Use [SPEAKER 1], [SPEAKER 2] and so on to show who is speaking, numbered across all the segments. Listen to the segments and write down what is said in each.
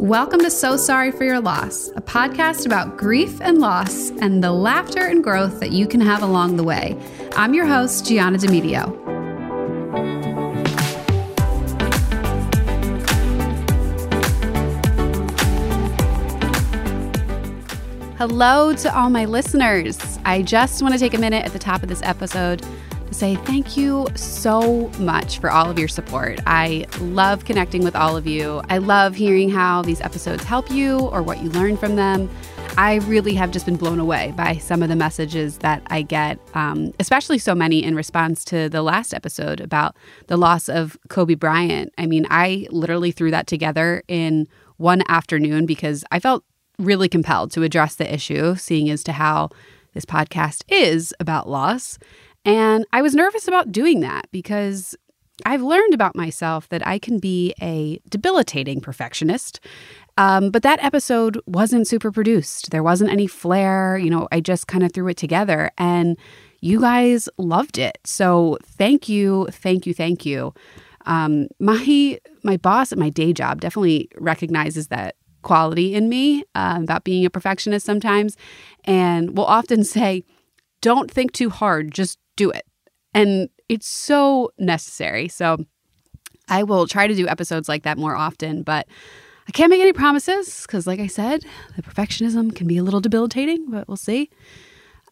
[SPEAKER 1] Welcome to So Sorry for Your Loss, a podcast about grief and loss and the laughter and growth that you can have along the way. I'm your host, Gianna Demedio. Hello to all my listeners. I just want to take a minute at the top of this episode say thank you so much for all of your support. I love connecting with all of you. I love hearing how these episodes help you or what you learn from them. I really have just been blown away by some of the messages that I get, um, especially so many in response to the last episode about the loss of Kobe Bryant. I mean, I literally threw that together in one afternoon because I felt really compelled to address the issue, seeing as to how this podcast is about loss. And I was nervous about doing that because I've learned about myself that I can be a debilitating perfectionist. Um, but that episode wasn't super produced. There wasn't any flair. You know, I just kind of threw it together and you guys loved it. So thank you, thank you, thank you. Um, my my boss at my day job definitely recognizes that quality in me uh, about being a perfectionist sometimes, and will often say, "Don't think too hard. Just do it. And it's so necessary. So I will try to do episodes like that more often, but I can't make any promises because, like I said, the perfectionism can be a little debilitating, but we'll see.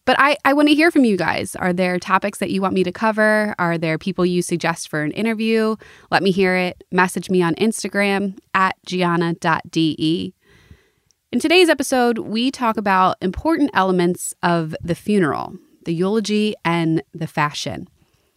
[SPEAKER 1] But I, I want to hear from you guys. Are there topics that you want me to cover? Are there people you suggest for an interview? Let me hear it. Message me on Instagram at gianna.de. In today's episode, we talk about important elements of the funeral, the eulogy, and the fashion.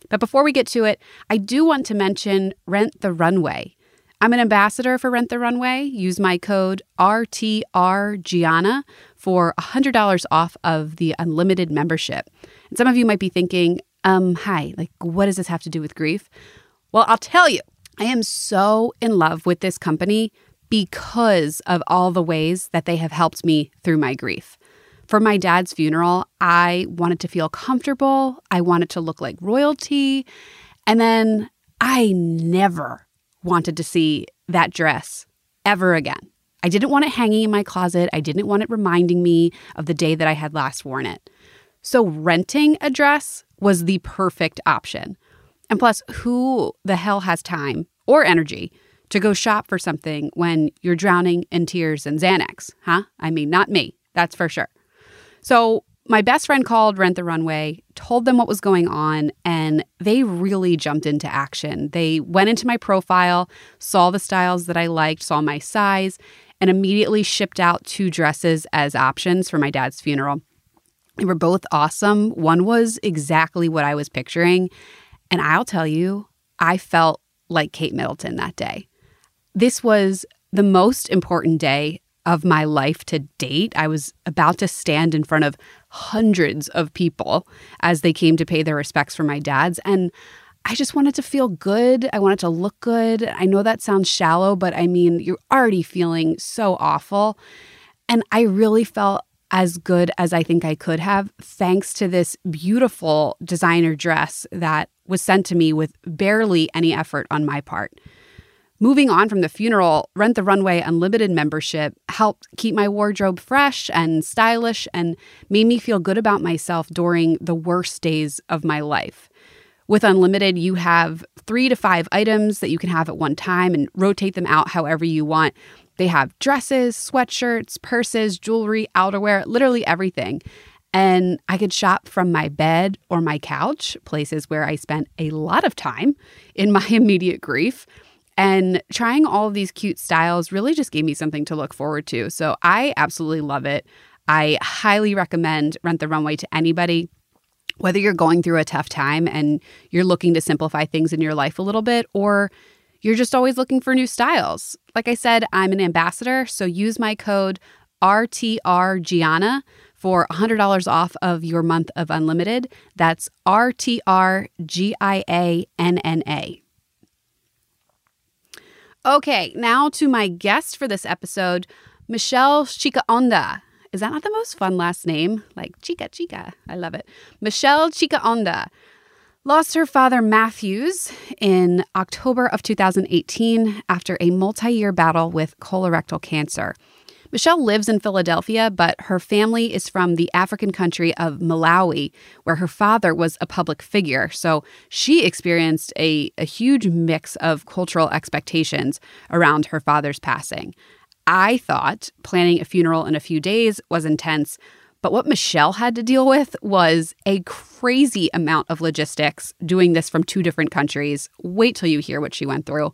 [SPEAKER 1] But before we get to it, I do want to mention Rent the Runway. I'm an ambassador for Rent the Runway. Use my code RTRGianna for $100 off of the unlimited membership. And some of you might be thinking, um, hi, like, what does this have to do with grief? Well, I'll tell you, I am so in love with this company because of all the ways that they have helped me through my grief. For my dad's funeral, I wanted to feel comfortable. I wanted to look like royalty. And then I never wanted to see that dress ever again. I didn't want it hanging in my closet. I didn't want it reminding me of the day that I had last worn it. So, renting a dress was the perfect option. And plus, who the hell has time or energy to go shop for something when you're drowning in tears and Xanax, huh? I mean, not me, that's for sure. So my best friend called Rent the Runway, told them what was going on, and they really jumped into action. They went into my profile, saw the styles that I liked, saw my size, and immediately shipped out two dresses as options for my dad's funeral. They were both awesome. One was exactly what I was picturing. And I'll tell you, I felt like Kate Middleton that day. This was the most important day of my life to date. I was about to stand in front of hundreds of people as they came to pay their respects for my dad's. And I just wanted to feel good. I wanted to look good. I know that sounds shallow, but I mean, you're already feeling so awful. And I really felt as good as I think I could have, thanks to this beautiful designer dress that was sent to me with barely any effort on my part. Moving on from the funeral, Rent the Runway Unlimited membership helped keep my wardrobe fresh and stylish and made me feel good about myself during the worst days of my life. With Unlimited, you have three to five items that you can have at one time and rotate them out however you want. They have dresses, sweatshirts, purses, jewelry, outerwear, literally everything. And I could shop from my bed or my couch, places where I spent a lot of time in my immediate grief. And trying all of these cute styles really just gave me something to look forward to. So I absolutely love it. I highly recommend Rent the Runway to anybody. Whether you're going through a tough time and you're looking to simplify things in your life a little bit, or you're just always looking for new styles. Like I said, I'm an ambassador, so use my code RTRGianna for $100 off of your month of unlimited. That's RTRGIANNA. Okay, now to my guest for this episode, Michelle Chikaonda. Is that not the most fun last name? Like Chica Chica. I love it. Michelle Chikaonda. lost her father Matthews in October of 2018 after a multi year battle with colorectal cancer. Michelle lives in Philadelphia, but her family is from the African country of Malawi, where her father was a public figure. So she experienced a, a huge mix of cultural expectations around her father's passing. I thought planning a funeral in a few days was intense, but what Michelle had to deal with was a crazy amount of logistics doing this from two different countries. Wait till you hear what she went through.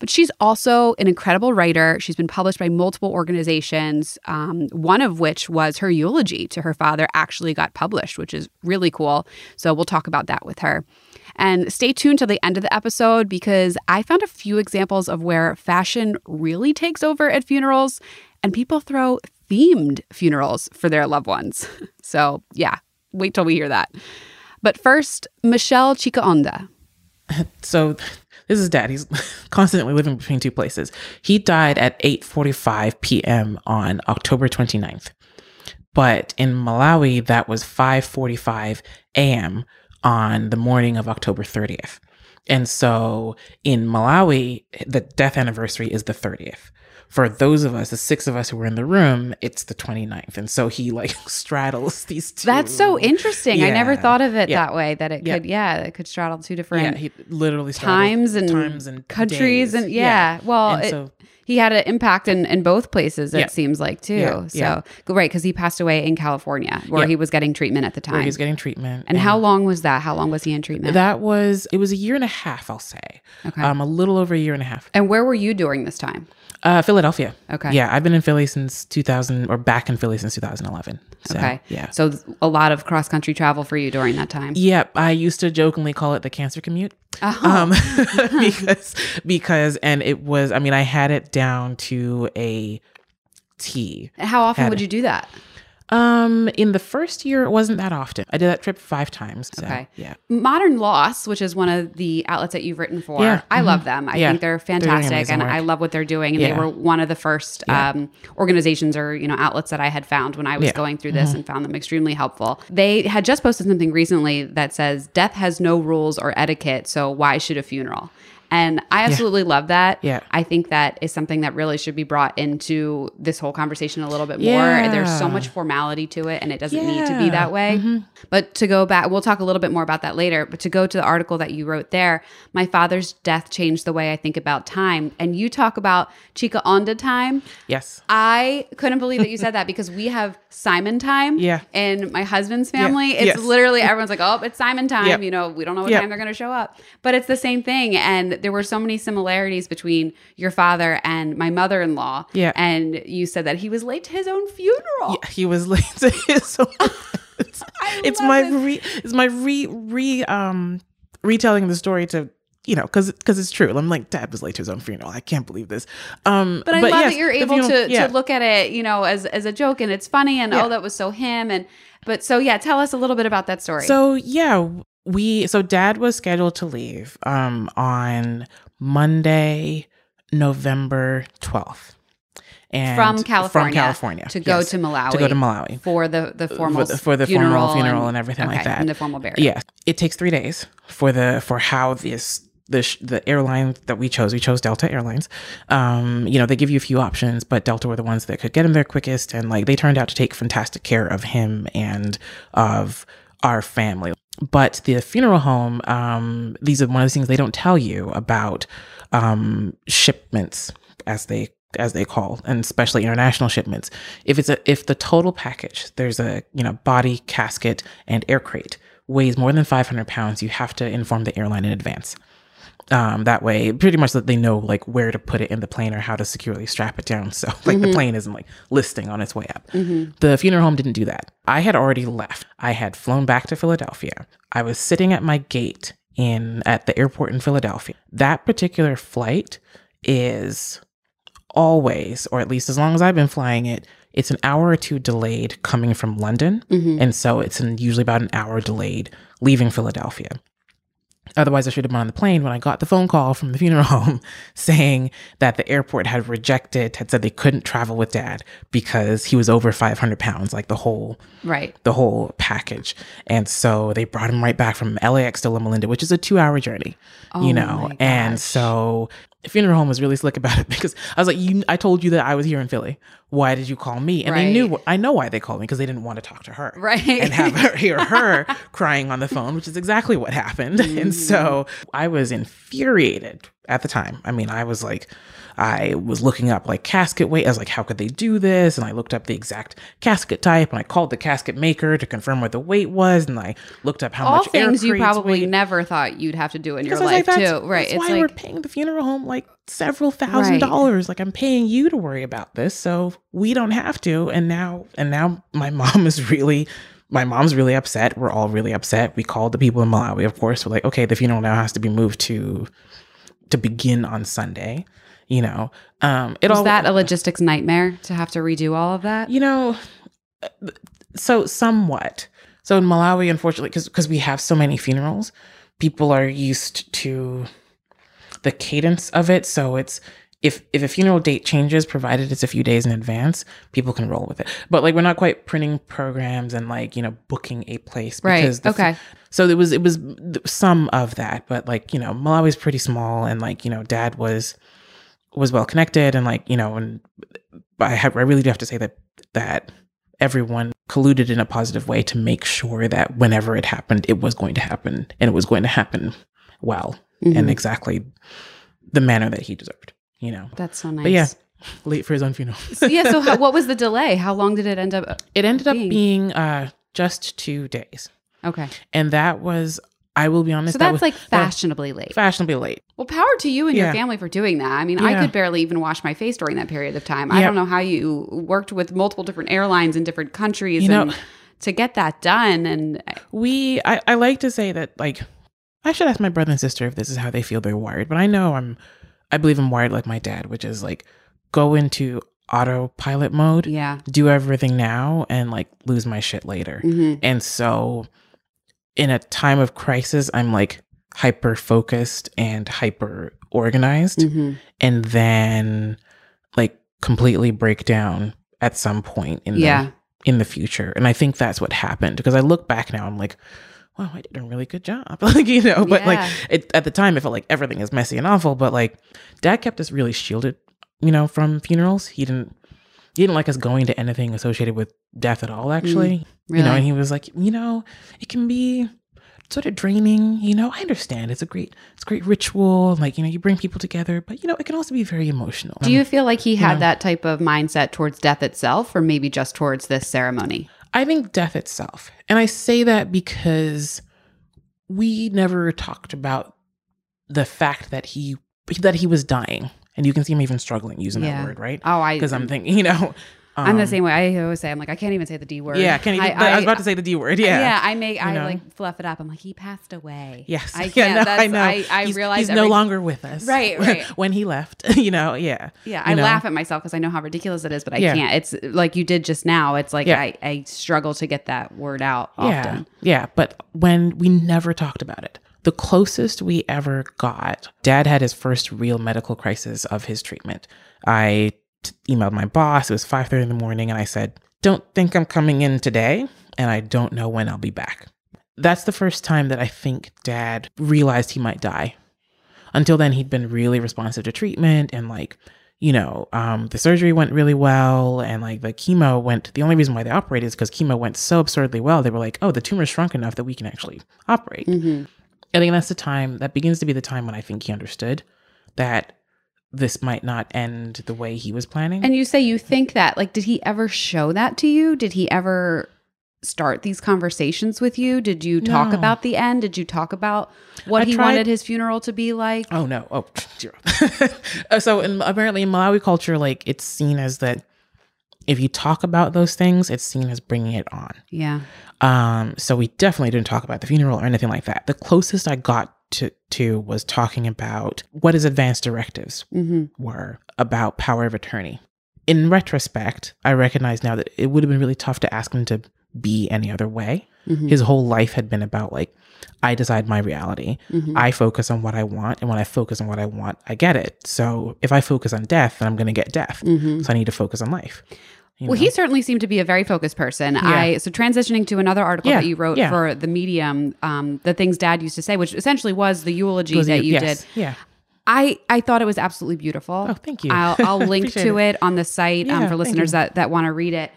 [SPEAKER 1] But she's also an incredible writer. She's been published by multiple organizations, um, one of which was her eulogy to her father actually got published, which is really cool. So we'll talk about that with her. And stay tuned till the end of the episode because I found a few examples of where fashion really takes over at funerals and people throw themed funerals for their loved ones. So, yeah, wait till we hear that. But first, Michelle Chikaonda.
[SPEAKER 2] So, this is dad. He's constantly living between two places. He died at 8:45 p.m. on October 29th. But in Malawi, that was 5:45 a.m. on the morning of October 30th. And so in Malawi, the death anniversary is the 30th for those of us, the six of us who were in the room, it's the 29th. And so he like straddles these two.
[SPEAKER 1] That's so interesting.
[SPEAKER 2] Yeah.
[SPEAKER 1] I never thought of it
[SPEAKER 2] Yeah.
[SPEAKER 1] that way, that it
[SPEAKER 2] Yeah.
[SPEAKER 1] could, yeah, it could straddle two different
[SPEAKER 2] Yeah, he literally
[SPEAKER 1] times and,
[SPEAKER 2] times and
[SPEAKER 1] countries.
[SPEAKER 2] days.
[SPEAKER 1] And yeah, well,
[SPEAKER 2] And
[SPEAKER 1] it-
[SPEAKER 2] so
[SPEAKER 1] he had an impact in, in both places, it seems like, too. So, right, because he passed away in California where he was getting treatment at the
[SPEAKER 2] where
[SPEAKER 1] time.
[SPEAKER 2] he was getting treatment.
[SPEAKER 1] and how long was that? How long was he in treatment?
[SPEAKER 2] that was it was a year and a half, I'll say.
[SPEAKER 1] Okay.
[SPEAKER 2] Um, a little over a year and a half.
[SPEAKER 1] and where were you during this time?
[SPEAKER 2] Uh, Philadelphia.
[SPEAKER 1] Okay.
[SPEAKER 2] Yeah, I've been in Philly since 2000 or back in Philly since 2011. So,
[SPEAKER 1] Okay.
[SPEAKER 2] Yeah.
[SPEAKER 1] So a lot of cross country travel for you during that time.
[SPEAKER 2] Yep, I used to jokingly call it the cancer commute.
[SPEAKER 1] Oh.
[SPEAKER 2] Um, because because and it was I mean I had it down to a T.
[SPEAKER 1] How often
[SPEAKER 2] had
[SPEAKER 1] would
[SPEAKER 2] it.
[SPEAKER 1] you do that?
[SPEAKER 2] Um, in the first year, it wasn't that often. I did that trip five times. So,
[SPEAKER 1] Okay.
[SPEAKER 2] Yeah.
[SPEAKER 1] Modern Loss, which is one of the outlets that you've written for,
[SPEAKER 2] Yeah,
[SPEAKER 1] I
[SPEAKER 2] mhm.
[SPEAKER 1] love them. I
[SPEAKER 2] Yeah,
[SPEAKER 1] think they're
[SPEAKER 2] they're
[SPEAKER 1] fantastic, and
[SPEAKER 2] work.
[SPEAKER 1] I love what they're doing. And they were one of the first
[SPEAKER 2] Yeah.
[SPEAKER 1] um, organizations or you know outlets that I had found when I was
[SPEAKER 2] Yeah. Mm-hmm.
[SPEAKER 1] going through this, and found them extremely helpful. They had just posted something recently that says, "Death has no rules or etiquette, so why should a funeral?" And I absolutely love that.
[SPEAKER 2] Yeah.
[SPEAKER 1] I think that is something that really should be brought into this whole conversation a little bit more. And There's so much formality to it, and it doesn't need to be that way. Mm-hmm. But to go back, we'll talk a little bit more about that later. But to go to the article that you wrote there, my father's death changed the way I think about time. And you talk about Chikaonda time.
[SPEAKER 2] Yes.
[SPEAKER 1] I couldn't believe that you said that because we have Simon time
[SPEAKER 2] Yeah.
[SPEAKER 1] in my husband's family. It's
[SPEAKER 2] Yes.
[SPEAKER 1] literally everyone's like, oh, it's Simon time.
[SPEAKER 2] Yep.
[SPEAKER 1] You know, we don't know what
[SPEAKER 2] Yep.
[SPEAKER 1] time they're going to show up. But it's the same thing. And there were so many similarities between your father and my mother in law.
[SPEAKER 2] Yeah.
[SPEAKER 1] And you said that he was late to his own funeral.
[SPEAKER 2] Yeah, he was late to his own. it's it's my
[SPEAKER 1] it.
[SPEAKER 2] re it's my re re um retelling the story to you know because because it's true. I'm like dad was late to his own funeral. I can't believe this. Um,
[SPEAKER 1] But I love
[SPEAKER 2] yes,
[SPEAKER 1] that you're able
[SPEAKER 2] funeral-
[SPEAKER 1] to,
[SPEAKER 2] yeah.
[SPEAKER 1] to look at it, you know, as as a joke and it's funny and
[SPEAKER 2] Yeah.
[SPEAKER 1] oh, that was so him. And but so yeah, tell us a little bit about that story.
[SPEAKER 2] So yeah, we so dad was scheduled to leave um on Monday, November 12th. And
[SPEAKER 1] from California,
[SPEAKER 2] From California.
[SPEAKER 1] to go
[SPEAKER 2] yes,
[SPEAKER 1] to Malawi
[SPEAKER 2] To go to Malawi.
[SPEAKER 1] for the the formal
[SPEAKER 2] for the, for the
[SPEAKER 1] funeral
[SPEAKER 2] formal funeral and, everything like that.
[SPEAKER 1] and the formal burial.
[SPEAKER 2] Yeah, it takes three days for the for how this the sh- the airline that we chose. We chose Delta Airlines. Um, you know, they give you a few options, but Delta were the ones that could get him there quickest, and like they turned out to take fantastic care of him and of our family. But the funeral home, um, these are one of those things they don't tell you about um, shipments as they as they call, and especially international shipments. If it's a if the total package, there's a you know body, casket, and air crate weighs more than 500 pounds, you have to inform the airline in advance. Um, that way, pretty much that they know like where to put it in the plane or how to securely strap it down. So like the mm-hmm. plane isn't like listing on its way up. Mm-hmm. The funeral home didn't do that. I had already left. I had flown back to Philadelphia. I was sitting at my gate in at the airport in Philadelphia. That particular flight is always, or at least as long as I've been flying it, it's an hour or two delayed coming from London. Mm-hmm. And so it's an, usually about an hour delayed leaving Philadelphia. Otherwise, I should have been on the plane when I got the phone call from the funeral home saying that the airport had rejected, had said they couldn't travel with dad because he was over 500 pounds, like the whole,
[SPEAKER 1] Right.
[SPEAKER 2] the whole package. And so they brought him right back from LAX to Loma Linda, which is a two hour journey,
[SPEAKER 1] Oh
[SPEAKER 2] you know? And so funeral home was really slick about it because I was like, you, I told you that I was here in Philly. Why did you call me? And they knew, I know why they called me because they didn't want to talk to her
[SPEAKER 1] Right.
[SPEAKER 2] and have her hear her crying on the phone, which is exactly what happened. And mm. so I was infuriated at the time. I mean, I was like, I was looking up like casket weight. I was like, how could they do this? And I looked up the exact casket type and I called the casket maker to confirm what the weight was. And I looked up how
[SPEAKER 1] All
[SPEAKER 2] much
[SPEAKER 1] things you probably
[SPEAKER 2] weighed.
[SPEAKER 1] never thought you'd have to do in your
[SPEAKER 2] Because I was
[SPEAKER 1] life
[SPEAKER 2] like,
[SPEAKER 1] too. Right.
[SPEAKER 2] That's
[SPEAKER 1] it's
[SPEAKER 2] why we're paying the funeral home like several thousand
[SPEAKER 1] Right.
[SPEAKER 2] dollars. Like I'm paying you to worry about this, so we don't have to. And now, and now my mom is really, my mom's really upset. We're all really upset. We called the people in Malawi, of course. We're like, okay, the funeral now has to be moved to, to begin on Sunday. You know, um, it
[SPEAKER 1] was
[SPEAKER 2] all
[SPEAKER 1] that a logistics nightmare to have to redo all of that?
[SPEAKER 2] you know, so somewhat. So in Malawi, unfortunately, because because we have so many funerals, people are used to the cadence of it. So it's if if a funeral date changes, provided it's a few days in advance, people can roll with it. But like we're not quite printing programs and like you know booking a place
[SPEAKER 1] Right.
[SPEAKER 2] because fu-
[SPEAKER 1] Okay.
[SPEAKER 2] so it was it was some of that, but like you know Malawi's pretty small and like you know Dad was was well connected and like you know and I have I really do have to say that that everyone colluded in a positive way to make sure that whenever it happened, it was going to happen and it was going to happen well
[SPEAKER 1] Mhm.
[SPEAKER 2] and exactly the manner that he deserved. You know,
[SPEAKER 1] That's so nice.
[SPEAKER 2] but yeah, late for his own funeral.
[SPEAKER 1] yeah. So how, what was the delay? How long did it end up?
[SPEAKER 2] it ended up
[SPEAKER 1] Being-
[SPEAKER 2] being uh, just two days,
[SPEAKER 1] Okay.
[SPEAKER 2] and that was I will be honest.
[SPEAKER 1] So
[SPEAKER 2] that
[SPEAKER 1] that's
[SPEAKER 2] was
[SPEAKER 1] like
[SPEAKER 2] that-
[SPEAKER 1] fashionably late.
[SPEAKER 2] fashionably late.
[SPEAKER 1] Well, power to you and your family for doing that. I mean, I could barely even wash my face during that period of time. I don't know how you worked with multiple different airlines in different countries
[SPEAKER 2] You know-
[SPEAKER 1] to get that done. And
[SPEAKER 2] we I, I like to say that like I should ask my brother and sister if this is how they feel they're wired, but I know I'm I believe I'm wired like my dad, which is like go into autopilot mode,
[SPEAKER 1] yeah.
[SPEAKER 2] do everything now and like lose my shit later.
[SPEAKER 1] hmm
[SPEAKER 2] And so in a time of crisis, I'm like hyper focused and hyper organized
[SPEAKER 1] hmm
[SPEAKER 2] and then like completely break down at some point in the
[SPEAKER 1] Yeah.
[SPEAKER 2] in the future. And I think that's what happened because I look back now, I'm like, wow, I did a really good job. like, you know, but like it, at the time, it felt like everything is messy and awful. But like dad kept us really shielded, you know, from funerals. He didn't, he didn't like us going to anything associated with death at all, actually. You know,
[SPEAKER 1] Mm,
[SPEAKER 2] and he was like, you know, it can be sort of draining, you know, I understand. It's a great, it's a great ritual. Like, you know, you bring people together, but you know, it can also be very emotional.
[SPEAKER 1] Do you feel like he had
[SPEAKER 2] know.
[SPEAKER 1] that type of mindset towards death itself, or maybe just towards this ceremony?
[SPEAKER 2] I think death itself. And I say that because we never talked about the fact that he that he was dying. And you can see him even struggling using
[SPEAKER 1] Yeah.
[SPEAKER 2] that word, right?
[SPEAKER 1] Oh, I
[SPEAKER 2] Because I'm thinking, you know,
[SPEAKER 1] I'm the
[SPEAKER 2] um,
[SPEAKER 1] same way. I always say I'm like I can't even say the D word.
[SPEAKER 2] Yeah, can you, I, was about to say the D word. Yeah.
[SPEAKER 1] Yeah, I make I
[SPEAKER 2] know?
[SPEAKER 1] like fluff it up. I'm like he passed away.
[SPEAKER 2] Yes.
[SPEAKER 1] I can't.
[SPEAKER 2] no,
[SPEAKER 1] that's,
[SPEAKER 2] I know.
[SPEAKER 1] I, I
[SPEAKER 2] he's,
[SPEAKER 1] realize
[SPEAKER 2] he's
[SPEAKER 1] every-
[SPEAKER 2] no longer with us.
[SPEAKER 1] Right, right.
[SPEAKER 2] when he left, you know, yeah.
[SPEAKER 1] Yeah, I
[SPEAKER 2] know?
[SPEAKER 1] laugh at myself because I know how ridiculous it is, but I
[SPEAKER 2] Yeah.
[SPEAKER 1] can't. It's like you did just now. It's like
[SPEAKER 2] Yeah.
[SPEAKER 1] I, I struggle to get that word out
[SPEAKER 2] Yeah.
[SPEAKER 1] often.
[SPEAKER 2] Yeah. But when we never talked about it, the closest we ever got, dad had his first real medical crisis of his treatment. I emailed my boss. It was 5.30 in the morning. And I said, don't think I'm coming in today. And I don't know when I'll be back. That's the first time that I think dad realized he might die. Until then, he'd been really responsive to treatment and like, you know, um, the surgery went really well and like the chemo went. The only reason why they operated is because chemo went so absurdly well. They were like, oh, the tumor shrunk enough that we can actually operate.
[SPEAKER 1] hmm
[SPEAKER 2] I think that's the time that begins to be the time when I think he understood that this might not end the way he was planning.
[SPEAKER 1] And you say you think that. Like, did he ever show that to you? Did he ever start these conversations with you? Did you talk
[SPEAKER 2] No.
[SPEAKER 1] about the end? Did you talk about what
[SPEAKER 2] I
[SPEAKER 1] he
[SPEAKER 2] tried-
[SPEAKER 1] wanted his funeral to be like?
[SPEAKER 2] Oh no! Oh zero. Uh, so in, apparently in Malawi culture, like it's seen as that if you talk about those things, it's seen as bringing it on.
[SPEAKER 1] Yeah.
[SPEAKER 2] Um, so we definitely didn't talk about the funeral or anything like that. The closest I got to to was talking about what his advanced directives
[SPEAKER 1] hmm
[SPEAKER 2] were about power of attorney. In retrospect, I recognize now that it would have been really tough to ask him to be any other way. His whole life had been about like, I decide my reality.
[SPEAKER 1] Mm-hmm.
[SPEAKER 2] I focus on what I want. And when I focus on what I want, I get it. So if I focus on death, then I'm going to get death.
[SPEAKER 1] Mm-hmm.
[SPEAKER 2] So I need to focus on life. You
[SPEAKER 1] Well,
[SPEAKER 2] know?
[SPEAKER 1] he certainly seemed to be a very focused person. I so transitioning to another article
[SPEAKER 2] Yeah,
[SPEAKER 1] that you wrote
[SPEAKER 2] yeah.
[SPEAKER 1] for the Medium, um, the things Dad used to say, which essentially was the eulogy
[SPEAKER 2] Was
[SPEAKER 1] that
[SPEAKER 2] he-
[SPEAKER 1] you
[SPEAKER 2] yes,
[SPEAKER 1] did.
[SPEAKER 2] Yeah.
[SPEAKER 1] I I thought it was absolutely beautiful.
[SPEAKER 2] Oh, thank you.
[SPEAKER 1] I'll, I'll link to it. on the site um, for listeners that that want to read it.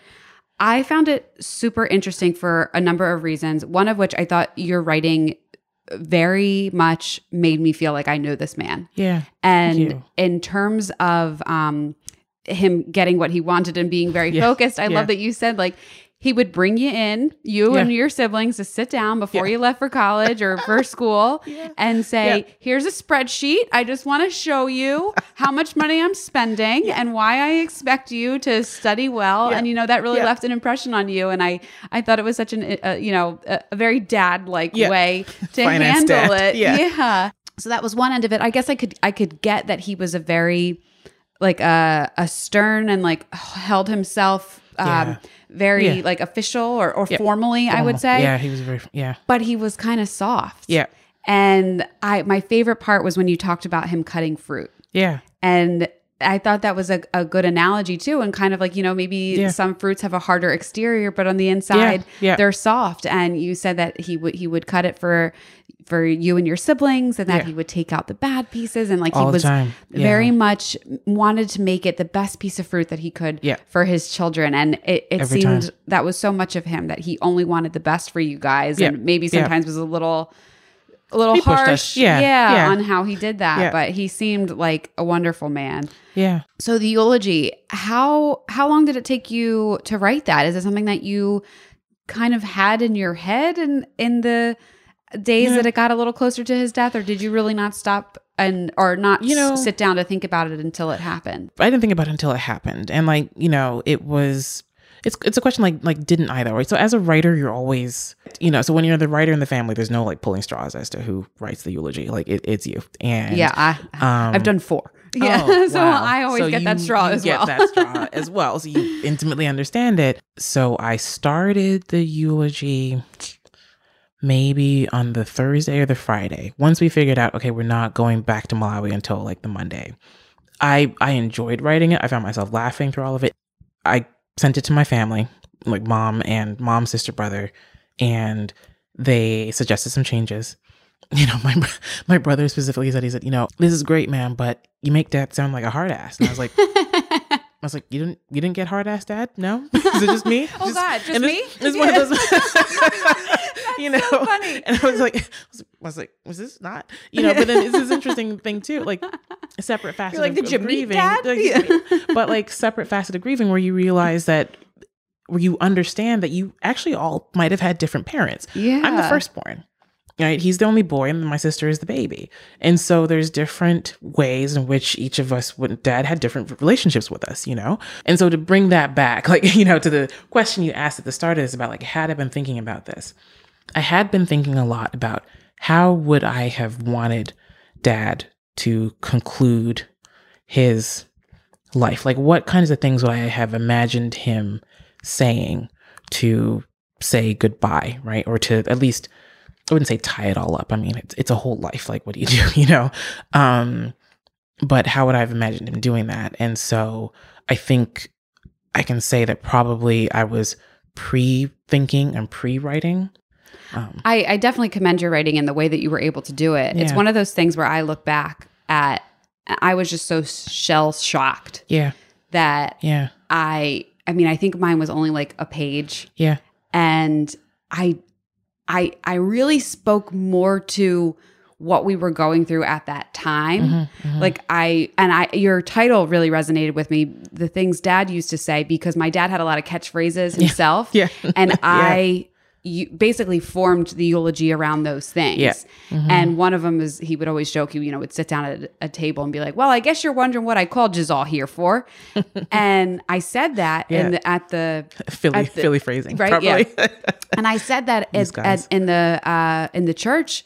[SPEAKER 1] I found it super interesting for a number of reasons. One of which I thought your writing very much made me feel like I know this man.
[SPEAKER 2] Yeah.
[SPEAKER 1] And
[SPEAKER 2] you.
[SPEAKER 1] in terms of um, him getting what he wanted and being very
[SPEAKER 2] Yeah,
[SPEAKER 1] focused, I
[SPEAKER 2] yeah.
[SPEAKER 1] love that you said like he would bring you in, you
[SPEAKER 2] Yeah.
[SPEAKER 1] and your siblings, to sit down before
[SPEAKER 2] Yeah.
[SPEAKER 1] you left for college or for school,
[SPEAKER 2] Yeah.
[SPEAKER 1] and say. "Here's a spreadsheet. I just want to show you how much money I'm spending and why I expect you to study well." And you know that really left an impression on you, and I I thought it was such an uh, you know a, a very dad like way to handle
[SPEAKER 2] dad.
[SPEAKER 1] it.
[SPEAKER 2] Yeah.
[SPEAKER 1] So that was one end of it. I guess I could I could get that he was a very like a a stern and like held himself um
[SPEAKER 2] Yeah.
[SPEAKER 1] very
[SPEAKER 2] Yeah.
[SPEAKER 1] like official or, or
[SPEAKER 2] Yeah.
[SPEAKER 1] formally, I would say.
[SPEAKER 2] Yeah. He was very, yeah.
[SPEAKER 1] But he was kind of soft.
[SPEAKER 2] Yeah.
[SPEAKER 1] And I my favorite part was when you talked about him cutting fruit.
[SPEAKER 2] Yeah.
[SPEAKER 1] And I thought that was a, a good analogy too, and kind of like, you know, maybe
[SPEAKER 2] Yeah.
[SPEAKER 1] some fruits have a harder exterior, but on the inside
[SPEAKER 2] yeah.
[SPEAKER 1] they're soft. And you said that he would he would cut it for for you and your siblings and that
[SPEAKER 2] Yeah.
[SPEAKER 1] he would take out the bad pieces and like
[SPEAKER 2] All
[SPEAKER 1] he was.
[SPEAKER 2] Yeah.
[SPEAKER 1] very much wanted to make it the best piece of fruit that he could
[SPEAKER 2] Yeah.
[SPEAKER 1] for his children. And it, it
[SPEAKER 2] Every
[SPEAKER 1] seemed
[SPEAKER 2] time.
[SPEAKER 1] that was so much of him that he only wanted the best for you guys
[SPEAKER 2] Yeah.
[SPEAKER 1] and maybe
[SPEAKER 2] Yeah.
[SPEAKER 1] sometimes was a little a little
[SPEAKER 2] He
[SPEAKER 1] harsh
[SPEAKER 2] Yeah. Yeah.
[SPEAKER 1] on how he did that
[SPEAKER 2] Yeah.
[SPEAKER 1] but he seemed like a wonderful man
[SPEAKER 2] Yeah.
[SPEAKER 1] so the eulogy how how long did it take you to write that is it something that you kind of had in your head and in the days
[SPEAKER 2] Yeah.
[SPEAKER 1] that it got a little closer to his death or did you really not stop and or not
[SPEAKER 2] You know-
[SPEAKER 1] s- sit down to think about it until it happened
[SPEAKER 2] I didn't think about it until it happened. And like, you know, it was it's it's a question like like didn't I though, right? So as a writer, you're always you know, so when you're the writer in the family, there's no like pulling straws as to who writes the eulogy. Like it, it's you. And
[SPEAKER 1] yeah I,
[SPEAKER 2] um,
[SPEAKER 1] i've done four yeah
[SPEAKER 2] Oh,
[SPEAKER 1] so
[SPEAKER 2] wow.
[SPEAKER 1] i always
[SPEAKER 2] So
[SPEAKER 1] get that straw
[SPEAKER 2] you
[SPEAKER 1] as
[SPEAKER 2] get
[SPEAKER 1] well
[SPEAKER 2] that straw as well. So you intimately understand it. So I started the eulogy maybe on the Thursday or the Friday. Once we figured out, okay, we're not going back to Malawi until like the Monday. I I enjoyed writing it. I found myself laughing through all of it. I sent it to my family, like mom and mom, sister, brother, and they suggested some changes. You know, my my brother specifically said he said, you know, this is great, man, but you make dad sound like a hard ass. And I was like, I was like, you didn't you didn't get hard ass dad? No, is it just me?
[SPEAKER 1] Oh, God, just me?
[SPEAKER 2] It's, it's one of those, you know.
[SPEAKER 1] so funny.
[SPEAKER 2] And I was like, I was, like, was this not? You know, but then it's this interesting thing too, like separate facet
[SPEAKER 1] like,
[SPEAKER 2] of,
[SPEAKER 1] "Did
[SPEAKER 2] of grieving,
[SPEAKER 1] dad?"
[SPEAKER 2] Like,
[SPEAKER 1] Yeah.
[SPEAKER 2] but like separate facet of grieving where you realize that where you understand that you actually all might have had different parents.
[SPEAKER 1] yeah
[SPEAKER 2] I'm the firstborn. Right? He's the only boy, and my sister is the baby. And so there's different ways in which each of us, when dad had different relationships with us, you know? And so to bring that back, like, you know, to the question you asked at the start is about like, had I been thinking about this? I had been thinking a lot about how would I have wanted dad to conclude his life? Like, what kinds of things would I have imagined him saying to say goodbye, right? Or to at least, I wouldn't say tie it all up. I mean, it's, it's a whole life. Like, what do you do, you know? Um, but how would I have imagined him doing that? And so I think I can say that probably I was pre thinking and pre writing. Um,
[SPEAKER 1] I, I definitely commend your writing and the way that you were able to do it. It's one of those things where I look back at, I was just so shell shocked
[SPEAKER 2] yeah,
[SPEAKER 1] that
[SPEAKER 2] yeah,
[SPEAKER 1] I, I mean, I think mine was only like a page,
[SPEAKER 2] yeah,
[SPEAKER 1] and I, I, I really spoke more to what we were going through at that time.
[SPEAKER 2] Mhm, mhm.
[SPEAKER 1] Like I and I your title really resonated with me. The things dad used to say because my dad had a lot of catchphrases himself.
[SPEAKER 2] yeah,
[SPEAKER 1] and I you basically formed the eulogy around those things.
[SPEAKER 2] Yeah. Mhm.
[SPEAKER 1] And one of them is he would always joke, he, you know, would sit down at a table and be like, "Well, I guess you're wondering what I called you all here for." and I said that in the, at the
[SPEAKER 2] Philly,
[SPEAKER 1] at the-
[SPEAKER 2] Philly phrasing,
[SPEAKER 1] right,
[SPEAKER 2] probably.
[SPEAKER 1] and I said that
[SPEAKER 2] These
[SPEAKER 1] at,
[SPEAKER 2] guys.
[SPEAKER 1] at, in the uh, in the church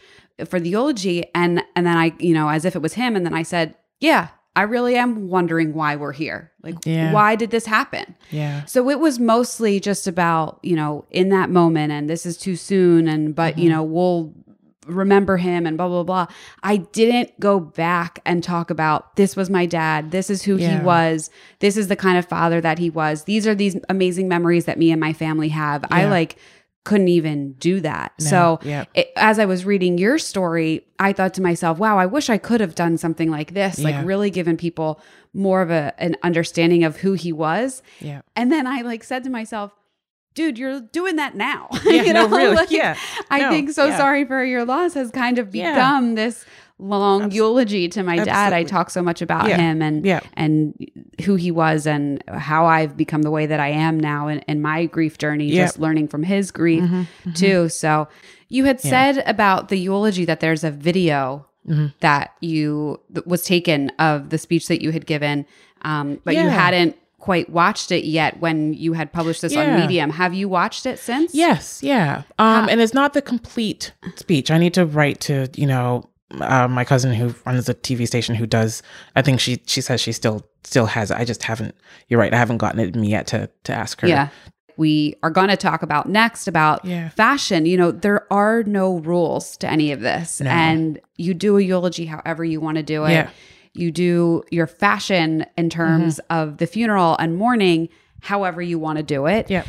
[SPEAKER 1] for the eulogy, and and then I, you know, as if it was him, and then I said, "Yeah, I really am wondering why we're here. Like,
[SPEAKER 2] Yeah.
[SPEAKER 1] why did this happen?
[SPEAKER 2] Yeah.
[SPEAKER 1] So it was mostly just about, you know, in that moment and this is too soon and but,
[SPEAKER 2] Mm-hmm.
[SPEAKER 1] you know, we'll remember him and blah blah blah. I didn't go back and talk about this was my dad. This is who he was. This is the kind of father that he was. These are these amazing memories that me and my family have. I like couldn't even do that.
[SPEAKER 2] No.
[SPEAKER 1] So
[SPEAKER 2] Yeah.
[SPEAKER 1] it, as I was reading your story, I thought to myself, wow, I wish I could have done something like this,
[SPEAKER 2] Yeah.
[SPEAKER 1] like really given people more of a an understanding of who he was.
[SPEAKER 2] Yeah.
[SPEAKER 1] And then I like said to myself, dude, you're doing that now.
[SPEAKER 2] Yeah,
[SPEAKER 1] you
[SPEAKER 2] no, really.
[SPEAKER 1] like,
[SPEAKER 2] Yeah.
[SPEAKER 1] I
[SPEAKER 2] No,
[SPEAKER 1] think so
[SPEAKER 2] yeah.
[SPEAKER 1] sorry for your loss has kind of become this long eulogy to my dad. I talk so much about
[SPEAKER 2] Yeah.
[SPEAKER 1] him and
[SPEAKER 2] Yeah.
[SPEAKER 1] and who he was and how I've become the way that I am now in, in my grief journey,
[SPEAKER 2] Yeah.
[SPEAKER 1] just learning from his grief
[SPEAKER 2] Mhm.
[SPEAKER 1] too. So you had
[SPEAKER 2] Yeah.
[SPEAKER 1] said about the eulogy that there's a video
[SPEAKER 2] Mhm.
[SPEAKER 1] that you that was taken of the speech that you had given, um, but you hadn't quite watched it yet when you had published this on Medium. Have you watched it since?
[SPEAKER 2] Yes, yeah. Um, and it's not the complete speech. I need to write to you know uh, my cousin who runs a TV station who does. I think she she says she still still has it. I just haven't. You're right. I haven't gotten it me yet to to ask her.
[SPEAKER 1] Yeah. We are going to talk about next about
[SPEAKER 2] Yeah.
[SPEAKER 1] fashion. You know, there are no rules to any of this.
[SPEAKER 2] No.
[SPEAKER 1] And you do a eulogy however you want to do it.
[SPEAKER 2] Yeah.
[SPEAKER 1] You do your fashion in terms
[SPEAKER 2] Mm-hmm.
[SPEAKER 1] of the funeral and mourning however you want to do it.
[SPEAKER 2] Yeah.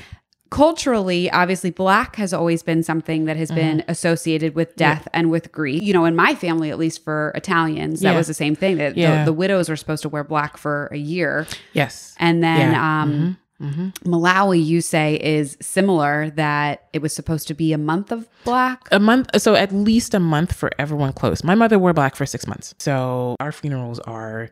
[SPEAKER 1] Culturally, obviously, black has always been something that has been
[SPEAKER 2] Mm-hmm.
[SPEAKER 1] associated with death and with grief. You know, in my family, at least for Italians, that
[SPEAKER 2] Yeah.
[SPEAKER 1] was the same thing. That
[SPEAKER 2] Yeah.
[SPEAKER 1] the, the widows were supposed to wear black for a year.
[SPEAKER 2] Yes.
[SPEAKER 1] And then
[SPEAKER 2] Yeah.
[SPEAKER 1] um,
[SPEAKER 2] hmm
[SPEAKER 1] Malawi, you say, is similar that it was supposed to be a month of black.
[SPEAKER 2] A month. So at least a month for everyone close. My mother wore black for six months. So our funerals are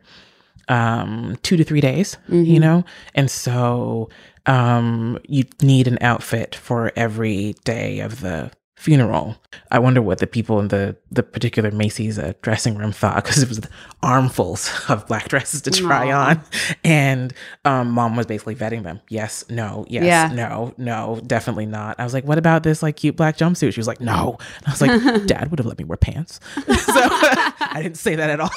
[SPEAKER 2] um two to three days you know and so um you need an outfit for every day of the funeral. I wonder what the people in the the particular macy's uh, dressing room thought because it was armfuls of black dresses to try on. And um mom was basically vetting them. Yes no yes
[SPEAKER 1] Yeah.
[SPEAKER 2] no no definitely not. I was like what about this like cute black jumpsuit? She was like no. And i was like dad would have let me wear pants. So i didn't say that at all.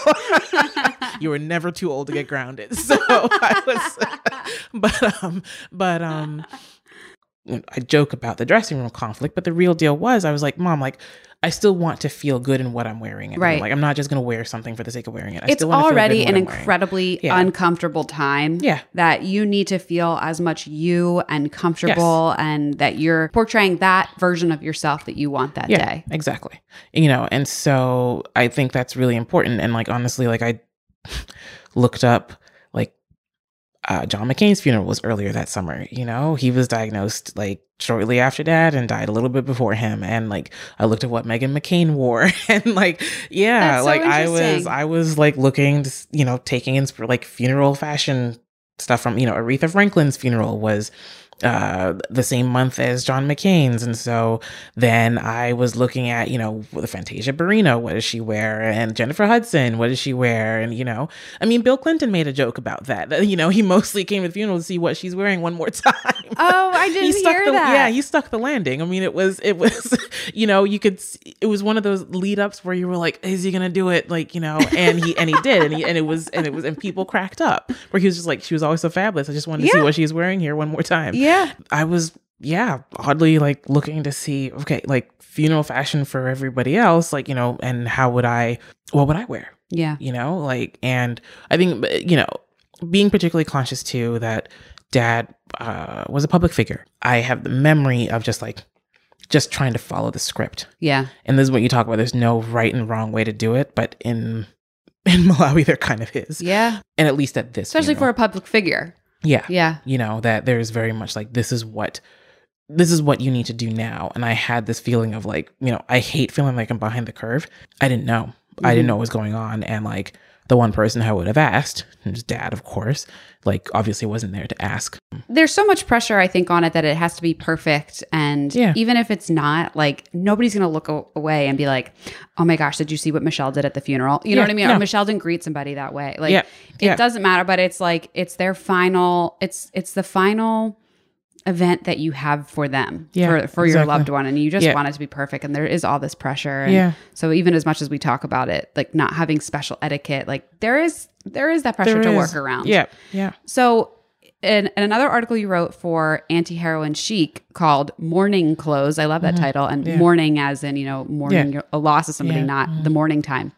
[SPEAKER 2] You were never too old to get grounded. So i was but um but um I joke about the dressing room conflict, but the real deal was I was like, Mom, like, I still want to feel good in what I'm wearing. And
[SPEAKER 1] Right.
[SPEAKER 2] Like, I'm not just going to wear something for the sake of wearing it. I
[SPEAKER 1] it's
[SPEAKER 2] still wanna feel good
[SPEAKER 1] already an
[SPEAKER 2] I'm
[SPEAKER 1] incredibly
[SPEAKER 2] Yeah.
[SPEAKER 1] uncomfortable time.
[SPEAKER 2] Yeah.
[SPEAKER 1] That you need to feel as much you and comfortable, and that you're portraying that version of yourself that you want that
[SPEAKER 2] yeah,
[SPEAKER 1] day.
[SPEAKER 2] Exactly. You know, and so I think that's really important. And like, honestly, like, I looked up, uh, John McCain's funeral was earlier that summer. You know, he was diagnosed like shortly after that and died a little bit before him. And like, I looked at what Meghan McCain wore, and like, yeah,
[SPEAKER 1] so
[SPEAKER 2] like I was. I was like looking, to, you know, taking insp- like funeral fashion stuff from, you know, Aretha Franklin's funeral was uh the same month as John McCain's. And so then I was looking at you know the Fantasia Barrino what does she wear? And Jennifer Hudson what does she wear? And you know I mean Bill Clinton made a joke about that that, you know he mostly came to the funeral to see what she's wearing one more time.
[SPEAKER 1] Oh, I didn't
[SPEAKER 2] he stuck
[SPEAKER 1] hear
[SPEAKER 2] the
[SPEAKER 1] that.
[SPEAKER 2] yeah he stuck the landing. I mean it was it was you know you could it was one of those lead ups where you were like is he gonna do it? Like you know and he and he did. And he and it was and it was and people cracked up where he was just like she was always so fabulous. I just wanted to see
[SPEAKER 1] Yeah.
[SPEAKER 2] what she's wearing here one more time.
[SPEAKER 1] Yeah.
[SPEAKER 2] I was, yeah, oddly like looking to see, okay, like funeral fashion for everybody else, like, you know, and how would I, what would I wear,
[SPEAKER 1] Yeah.
[SPEAKER 2] you know, like, and I think, you know, being particularly conscious too that dad uh, was a public figure. I have the memory of just like, just trying to follow the script.
[SPEAKER 1] Yeah.
[SPEAKER 2] And this is what you talk about. There's no right and wrong way to do it, but in, in Malawi, there kind of is.
[SPEAKER 1] Yeah.
[SPEAKER 2] And at least at this,
[SPEAKER 1] Especially for a public figure.
[SPEAKER 2] Yeah.
[SPEAKER 1] Yeah.
[SPEAKER 2] you know that there's very much like this is what this is what you need to do now. And i had this feeling of like you know i hate feeling like i'm behind the curve. I didn't know. I
[SPEAKER 1] Mhm.
[SPEAKER 2] didn't know what was going on. And like the one person i would have asked his dad of course like obviously wasn't there to ask
[SPEAKER 1] There's so much pressure, I think, on it that it has to be perfect. And
[SPEAKER 2] Yeah.
[SPEAKER 1] even if it's not, like, nobody's going to look away and be like, oh my gosh, did you see what Michelle did at the funeral? You know
[SPEAKER 2] Yeah,
[SPEAKER 1] what I mean?
[SPEAKER 2] no.
[SPEAKER 1] Michelle didn't greet somebody that way. Like,
[SPEAKER 2] Yeah,
[SPEAKER 1] it doesn't matter, but it's like, it's their final, it's, it's the final event that you have for them
[SPEAKER 2] Yeah,
[SPEAKER 1] for, for your loved one and you just
[SPEAKER 2] Yeah.
[SPEAKER 1] want it to be perfect and there is all this pressure and
[SPEAKER 2] Yeah.
[SPEAKER 1] so even as much as we talk about it like not having special etiquette like there is there is that pressure
[SPEAKER 2] There
[SPEAKER 1] to
[SPEAKER 2] is.
[SPEAKER 1] work around
[SPEAKER 2] Yeah. Yeah.
[SPEAKER 1] so in, in another article you wrote for anti-heroin chic called mourning clothes i love that title and
[SPEAKER 2] Mm-hmm. Yeah.
[SPEAKER 1] morning as in you know mourning a loss of somebody
[SPEAKER 2] Yeah. Mm-hmm.
[SPEAKER 1] not the morning time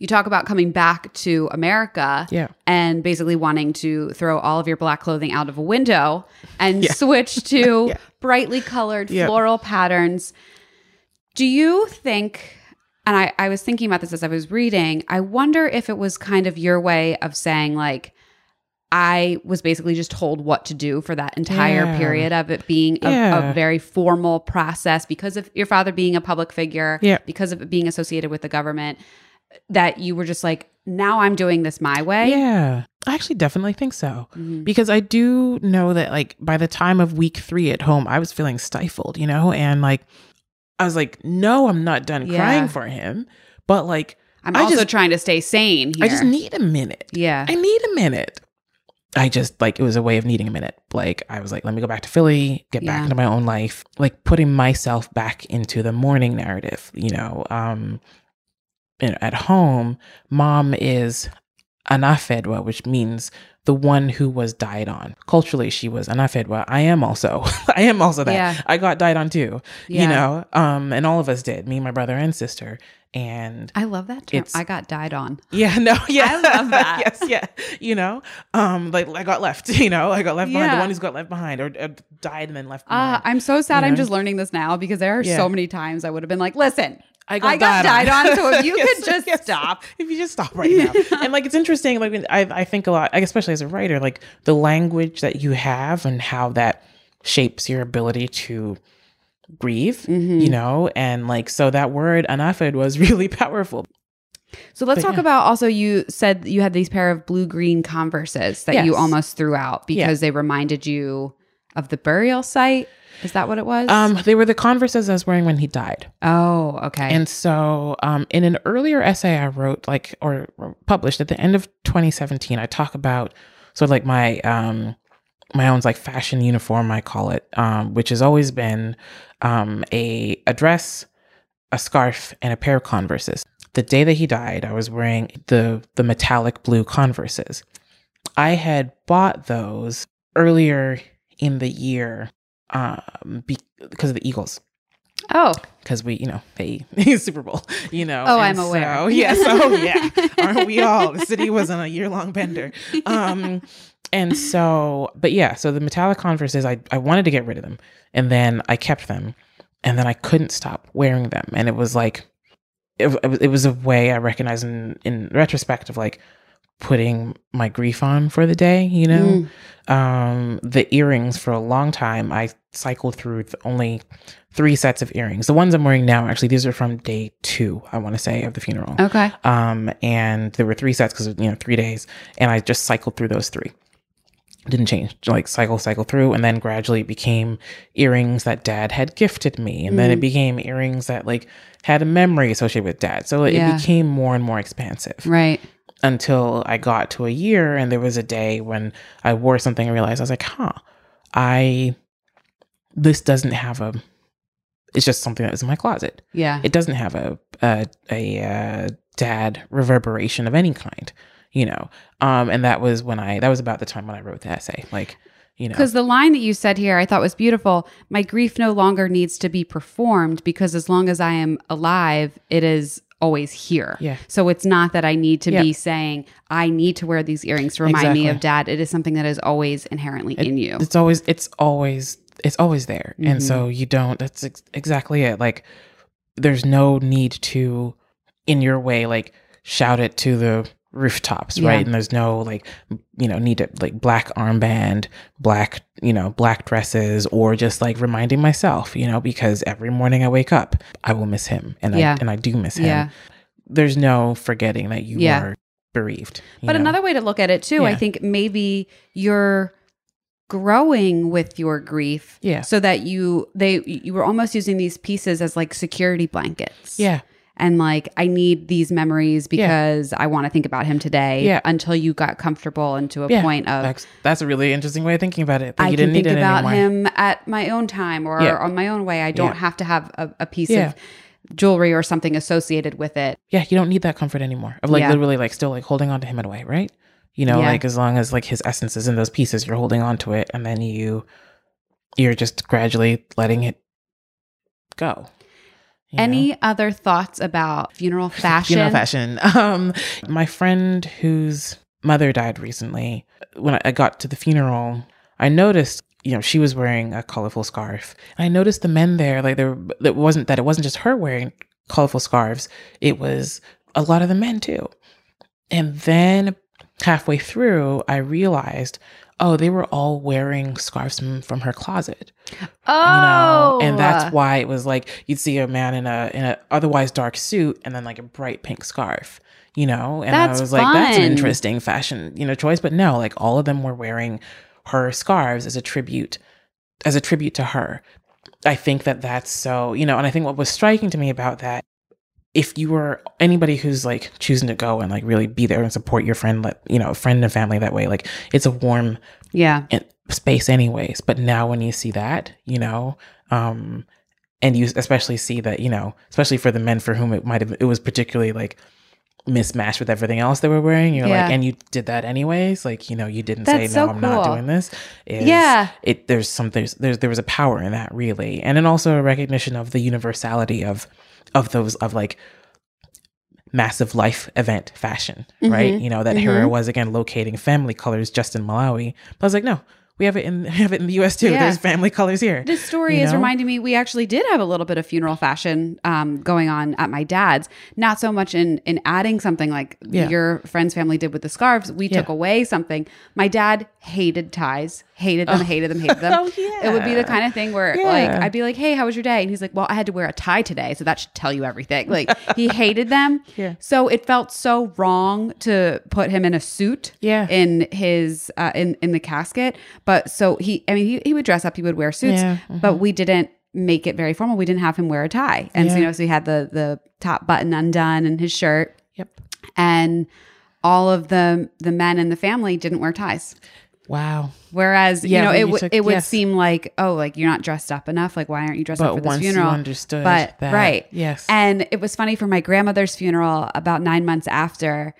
[SPEAKER 1] you talk about coming back to america
[SPEAKER 2] Yeah.
[SPEAKER 1] and basically wanting to throw all of your black clothing out of a window and
[SPEAKER 2] Yeah.
[SPEAKER 1] switch to
[SPEAKER 2] Yeah.
[SPEAKER 1] brightly colored
[SPEAKER 2] Yeah.
[SPEAKER 1] floral patterns. Do you think, and I, I was thinking about this as I was reading, I wonder if it was kind of your way of saying, like, I was basically just told what to do for that entire
[SPEAKER 2] Yeah.
[SPEAKER 1] period of it being a,
[SPEAKER 2] Yeah.
[SPEAKER 1] a very formal process because of your father being a public figure,
[SPEAKER 2] Yeah.
[SPEAKER 1] because of it being associated with the government, that you were just like, now I'm doing this my way.
[SPEAKER 2] Yeah. I actually definitely think so.
[SPEAKER 1] Mhm.
[SPEAKER 2] Because I do know that like by the time of week 3 at home I was feeling stifled, you know, and like I was like no, I'm not done
[SPEAKER 1] Yeah.
[SPEAKER 2] crying for him, but like
[SPEAKER 1] I'm
[SPEAKER 2] I
[SPEAKER 1] also
[SPEAKER 2] just-
[SPEAKER 1] trying to stay sane here.
[SPEAKER 2] I just need a minute.
[SPEAKER 1] yeah.
[SPEAKER 2] I need a minute. I just like it was a way of needing a minute. Like I was like, let me go back to Philly, get
[SPEAKER 1] Yeah.
[SPEAKER 2] back into my own life, like putting myself back into the mourning narrative. You know, um, at home, mom is anafedwa, which means the one who was died on. Culturally, she was anafedwa. I am also. I am also that.
[SPEAKER 1] Yeah.
[SPEAKER 2] I got died on too.
[SPEAKER 1] Yeah.
[SPEAKER 2] You know, um, and all of us did. Me, my brother, and sister. And
[SPEAKER 1] I love that term. I got died on.
[SPEAKER 2] yeah, no, yeah.
[SPEAKER 1] I love that.
[SPEAKER 2] yes, yeah. You know, um, like I got left, you know, I got left behind. The one who's got left behind or, uh died and then left
[SPEAKER 1] Uh,
[SPEAKER 2] behind.
[SPEAKER 1] I'm so sad
[SPEAKER 2] You
[SPEAKER 1] I'm
[SPEAKER 2] know?
[SPEAKER 1] just learning this now because there are
[SPEAKER 2] Yeah.
[SPEAKER 1] so many times I would have been like, listen,
[SPEAKER 2] I
[SPEAKER 1] I got died on, so if you
[SPEAKER 2] Yes,
[SPEAKER 1] could just
[SPEAKER 2] yes.
[SPEAKER 1] stop.
[SPEAKER 2] If you just stop right now. and like it's interesting, like I, I think a lot, especially as a writer, like the language that you have and how that shapes your ability to grieve,
[SPEAKER 1] Mhm.
[SPEAKER 2] you know, and like so that word anafed was really powerful.
[SPEAKER 1] So let's
[SPEAKER 2] But
[SPEAKER 1] talk
[SPEAKER 2] yeah.
[SPEAKER 1] about also you said you had these pair of blue green converses that you almost threw out because they reminded you of the burial site. Is that what it was?
[SPEAKER 2] Um, they were the converses I was wearing when he died.
[SPEAKER 1] oh, okay.
[SPEAKER 2] And so, um, in an earlier essay I wrote, like or, published at the end of 2017, I talk about sort of like my um, my own like fashion uniform, I call it, um, which has always been um, a a dress, a scarf, and a pair of Converses. The day that he died, I was wearing the the metallic blue Converses. I had bought those earlier in the year um, be- because of the Eagles
[SPEAKER 1] oh,
[SPEAKER 2] because we, you know, they Super Bowl, you know.
[SPEAKER 1] Oh,
[SPEAKER 2] and
[SPEAKER 1] I'm aware.
[SPEAKER 2] So, yes. Oh, yeah. Aren't we all? The city was on a year long bender. Um, and so, but yeah, so the metallic Converses, I, I wanted to get rid of them, and then I kept them, and then I couldn't stop wearing them, and it was like, it, it was- it was a way I recognize in in retrospect of like putting my grief on for the day, you know.
[SPEAKER 1] Mm.
[SPEAKER 2] Um, the earrings for a long time, I cycled through th- only three sets of earrings. The ones I'm wearing now, actually, these are from day two, I want to say, of the funeral.
[SPEAKER 1] okay.
[SPEAKER 2] Um, and there were three sets because you know three days, and I just cycled through those three. Didn't change, like cycle, cycle through, and then gradually it became earrings that Dad had gifted me, and then it became earrings that like had a memory associated with Dad. So it
[SPEAKER 1] Yeah.
[SPEAKER 2] became more and more expansive
[SPEAKER 1] Right.
[SPEAKER 2] Until I got to a year, and there was a day when I wore something and realized I was like, huh, I this doesn't have a. It's just something that was in my closet
[SPEAKER 1] Yeah.
[SPEAKER 2] it doesn't have a a, a uh, dad reverberation of any kind you know um and that was when i that was about the time when i wrote the essay like you know
[SPEAKER 1] Because the line that you said here, I thought was beautiful. My grief no longer needs to be performed because as long as I am alive, it is always here.
[SPEAKER 2] Yeah.
[SPEAKER 1] So it's not that I need to
[SPEAKER 2] Yeah.
[SPEAKER 1] be saying, I need to wear these earrings to remind me of dad. It is something that is always inherently in you.
[SPEAKER 2] it's always it's always it's always there and
[SPEAKER 1] Mm-hmm.
[SPEAKER 2] so you don't that's ex- exactly it like there's no need to in your way like shout it to the rooftops
[SPEAKER 1] Yeah.
[SPEAKER 2] right and there's no like you know need to like black armband black you know black dresses or just like reminding myself you know because every morning i wake up i will miss him and
[SPEAKER 1] Yeah.
[SPEAKER 2] i and i do miss him
[SPEAKER 1] Yeah.
[SPEAKER 2] there's no forgetting that you
[SPEAKER 1] Yeah.
[SPEAKER 2] are bereaved
[SPEAKER 1] But
[SPEAKER 2] know?
[SPEAKER 1] another way to look at it too, I think maybe you're growing with your grief
[SPEAKER 2] Yeah.
[SPEAKER 1] so that you they you were almost using these pieces as like security blankets.
[SPEAKER 2] yeah
[SPEAKER 1] and like I need these memories because I want to think about him today.
[SPEAKER 2] Yeah.
[SPEAKER 1] Until you got comfortable and to a
[SPEAKER 2] Yeah,
[SPEAKER 1] point of
[SPEAKER 2] that's, that's a really interesting way of thinking about it. That
[SPEAKER 1] I
[SPEAKER 2] you
[SPEAKER 1] can
[SPEAKER 2] didn't need
[SPEAKER 1] think
[SPEAKER 2] it
[SPEAKER 1] about
[SPEAKER 2] anymore.
[SPEAKER 1] him at my own time or
[SPEAKER 2] Yeah.
[SPEAKER 1] on my own way. I don't
[SPEAKER 2] Yeah.
[SPEAKER 1] have to have a, a piece
[SPEAKER 2] Yeah.
[SPEAKER 1] of jewelry or something associated with it.
[SPEAKER 2] yeah, you don't need that comfort anymore of like
[SPEAKER 1] Yeah.
[SPEAKER 2] literally like still like holding on to him in a way, right? You know,
[SPEAKER 1] Yeah.
[SPEAKER 2] like as long as like his essence is in those pieces, you're holding on to it, and then you you're just gradually letting it go. You know?
[SPEAKER 1] Any other thoughts about funeral fashion?
[SPEAKER 2] Funeral fashion. Um, my friend whose mother died recently, when I- I got to the funeral, I noticed, you know, she was wearing a colorful scarf. And I noticed the men there, like there, it wasn't that it wasn't just her wearing colorful scarves. It was a lot of the men too. And then halfway through, I realized, oh, they were all wearing scarves from, from her closet.
[SPEAKER 1] Oh,
[SPEAKER 2] you know? And that's oh. why it was like you'd see a man in a in a otherwise dark suit and then like a bright pink scarf you know? And
[SPEAKER 1] That's
[SPEAKER 2] i was like that's an interesting fashion you know choice. But no like all of them were wearing her scarves as a tribute as a tribute to her. I think that that's so you know and i think what was striking to me about that if you were anybody who's like choosing to go and like really be there and support your friend like you know friend and family that way like it's a warm
[SPEAKER 1] yeah.
[SPEAKER 2] space anyways but now when you see that you know um and you especially see that you know especially for the men for whom it might have it was particularly like mismatched with everything else they were wearing you're
[SPEAKER 1] Yeah.
[SPEAKER 2] like and you did that anyways like you know you didn't
[SPEAKER 1] That's
[SPEAKER 2] say no
[SPEAKER 1] so
[SPEAKER 2] i'm not doing this is
[SPEAKER 1] Yeah.
[SPEAKER 2] it there's some there's, there's there was a power in that really and then also a recognition of the universality of of those of like massive life event fashion right
[SPEAKER 1] Mhm.
[SPEAKER 2] you know that Hera was again locating family colors just in Malawi but I was like no we have it in we have it in the US too
[SPEAKER 1] Yeah.
[SPEAKER 2] there's family colors here
[SPEAKER 1] This story
[SPEAKER 2] You
[SPEAKER 1] is reminding me we actually did have a little bit of funeral fashion um, going on at my dad's. Not so much in in adding something like
[SPEAKER 2] Yeah.
[SPEAKER 1] your friend's family did with the scarves. We took away something. My dad hated ties, hated them, hated them, hated them.
[SPEAKER 2] Oh, yeah.
[SPEAKER 1] It would be the kind of thing where like I'd be like, "Hey, how was your day?" And he's like, "Well, I had to wear a tie today, so that should tell you everything." Like he hated them.
[SPEAKER 2] Yeah.
[SPEAKER 1] So it felt so wrong to put him in a suit
[SPEAKER 2] Yeah.
[SPEAKER 1] in his uh, in in the casket. But so he, I mean, he, he would dress up, he would wear suits,
[SPEAKER 2] Yeah,
[SPEAKER 1] but we didn't make it very formal. We didn't have him wear a tie, and so you know, so he had the the top button undone and his shirt,
[SPEAKER 2] yep
[SPEAKER 1] and all of the the men in the family didn't wear ties.
[SPEAKER 2] Wow
[SPEAKER 1] Whereas
[SPEAKER 2] Yeah,
[SPEAKER 1] you know it
[SPEAKER 2] you
[SPEAKER 1] would
[SPEAKER 2] took-
[SPEAKER 1] it would
[SPEAKER 2] yes.
[SPEAKER 1] seem like oh like you're not dressed up enough like why aren't you dressed up for
[SPEAKER 2] but
[SPEAKER 1] this
[SPEAKER 2] once
[SPEAKER 1] funeral?
[SPEAKER 2] you understood
[SPEAKER 1] but
[SPEAKER 2] that
[SPEAKER 1] right
[SPEAKER 2] yes
[SPEAKER 1] and it was funny for my grandmother's funeral about nine months after,